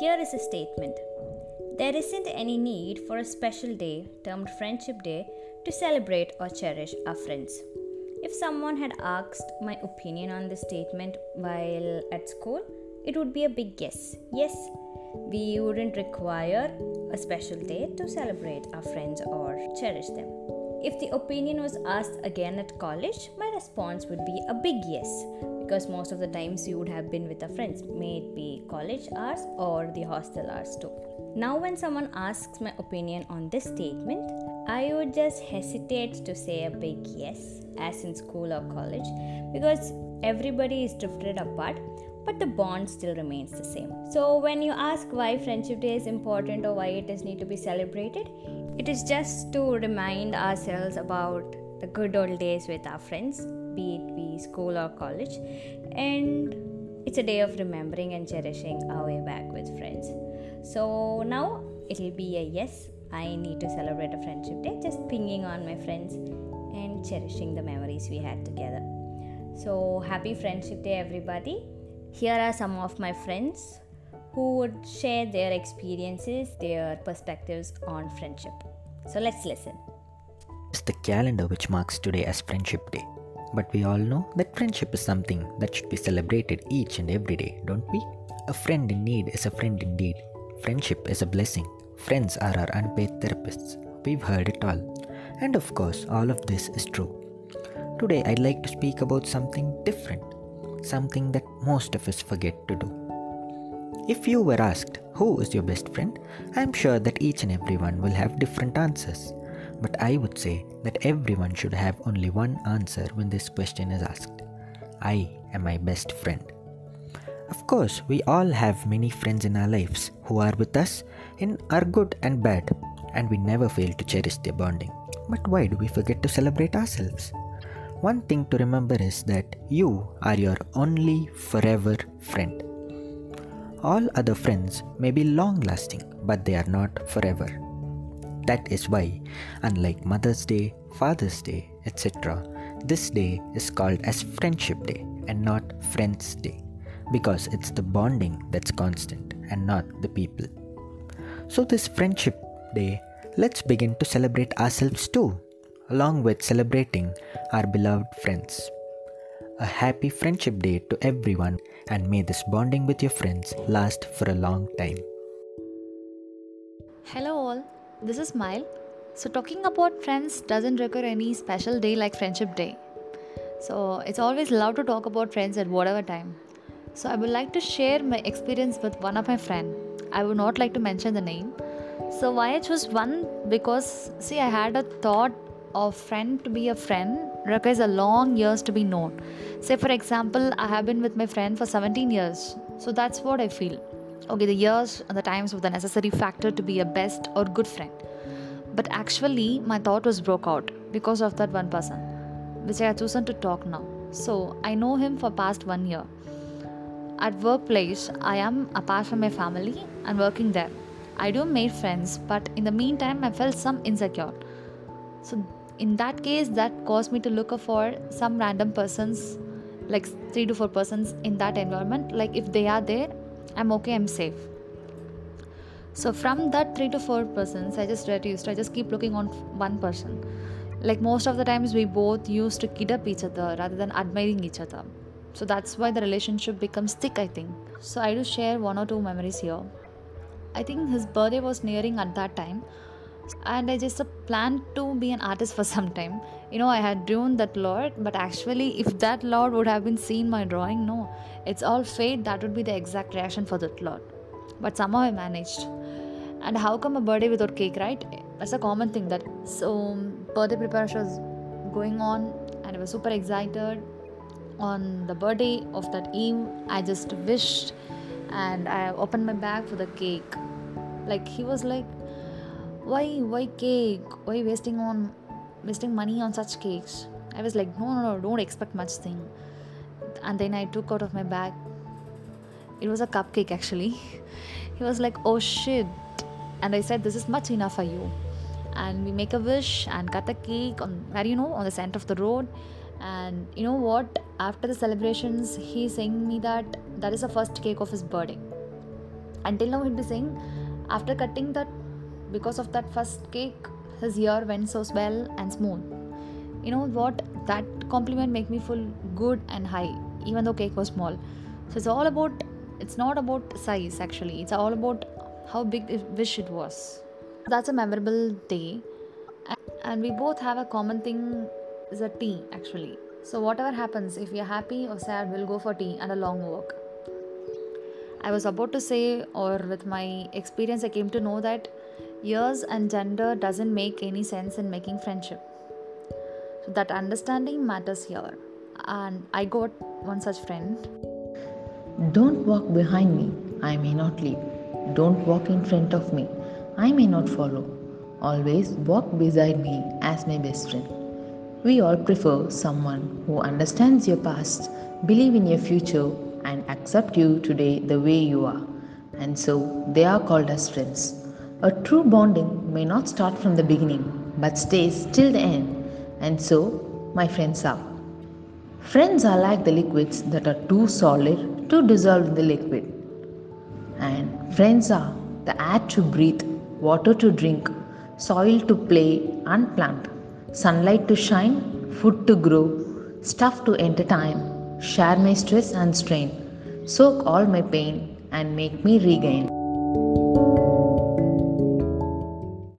Here is a statement There isn't any need for a special day termed Friendship Day to celebrate or cherish our friends. If someone had asked my opinion on this statement while at school, it would be a big yes. Yes, we wouldn't require a special day to celebrate our friends or cherish them. If the opinion was asked again at college, my response would be a big yes because most of the times you would have been with our friends, may it be college hours or the hostel hours too. Now, when someone asks my opinion on this statement, I would just hesitate to say a big yes, as in school or college, because everybody is drifted apart but the bond still remains the same. So, when you ask why Friendship Day is important or why it does need to be celebrated, it is just to remind ourselves about the good old days with our friends, be it be school or college, and it's a day of remembering and cherishing our way back with friends. So, now it'll be a yes. I need to celebrate a friendship day, just pinging on my friends and cherishing the memories we had together. So, happy Friendship Day, everybody! Here are some of my friends who would share their experiences, their perspectives on friendship. So let's listen. It's the calendar which marks today as Friendship Day. But we all know that friendship is something that should be celebrated each and every day, don't we? A friend in need is a friend indeed. Friendship is a blessing. Friends are our unpaid therapists. We've heard it all. And of course, all of this is true. Today, I'd like to speak about something different something that most of us forget to do. If you were asked, Who is your best friend? I'm sure that each and everyone will have different answers. But I would say that everyone should have only one answer when this question is asked I am my best friend. Of course, we all have many friends in our lives who are with us in our good and bad, and we never fail to cherish their bonding. But why do we forget to celebrate ourselves? One thing to remember is that you are your only forever friend. All other friends may be long lasting, but they are not forever. That is why, unlike Mother's Day, Father's Day, etc., this day is called as Friendship Day and not Friends Day because it's the bonding that's constant and not the people. So, this Friendship Day, let's begin to celebrate ourselves too along with celebrating our beloved friends. A happy Friendship Day to everyone, and may this bonding with your friends last for a long time. This is Smile. So, talking about friends doesn't require any special day like Friendship Day. So, it's always love to talk about friends at whatever time. So, I would like to share my experience with one of my friend. I would not like to mention the name. So, why I chose one because see, I had a thought of friend to be a friend requires a long years to be known. Say, for example, I have been with my friend for 17 years. So that's what I feel. Okay, the years and the times were the necessary factor to be a best or good friend. But actually, my thought was broke out because of that one person, which I have chosen to talk now. So I know him for past one year. At workplace, I am apart from my family and working there. I do make friends, but in the meantime, I felt some insecure. So in that case that caused me to look for some random persons like three to four persons in that environment like if they are there i'm okay i'm safe. So from that three to four persons i just reduced i just keep looking on one person. Like most of the times we both used to kid up each other rather than admiring each other. So that's why the relationship becomes thick i think. So i do share one or two memories here. I think his birthday was nearing at that time and I just planned to be an artist for some time. You know, I had drawn that Lord, but actually, if that Lord would have been seen my drawing, no, it's all fate. That would be the exact reaction for that Lord. But somehow I managed. And how come a birthday without cake, right? That's a common thing. That so um, birthday preparation was going on, and I was super excited. On the birthday of that eve, I just wished, and I opened my bag for the cake. Like he was like, why why cake? Why wasting on wasting money on such cakes? I was like no no no don't expect much thing. And then i took out of my bag. It was a cupcake actually. He was like oh shit. And i said this is much enough for you. And we make a wish and cut the cake on where you know on the center of the road. And you know what? After the celebrations he's saying me that that is the first cake of his birthday. Until now he'd be saying after cutting that because of that first cake his year went so well and smooth. You know what? That compliment make me feel good and high even though cake was small. So it's all about it's not about size actually. It's all about how big the wish it was. That's a memorable day. And we both have a common thing is a tea actually. So whatever happens if we are happy or sad we'll go for tea and a long walk i was about to say or with my experience i came to know that years and gender doesn't make any sense in making friendship. So that understanding matters here. And i got one such friend. Don't walk behind me. I may not leave. Don't walk in front of me. I may not follow. Always walk beside me as my best friend. We all prefer someone who understands your past believe in your future accept you today the way you are and so they are called as friends a true bonding may not start from the beginning, but stays till the end, and so my friends are. Friends are like the liquids that are too solid to dissolve in the liquid. And friends are the air to breathe, water to drink, soil to play and plant, sunlight to shine, food to grow, stuff to entertain, share my stress and strain, soak all my pain, and make me regain.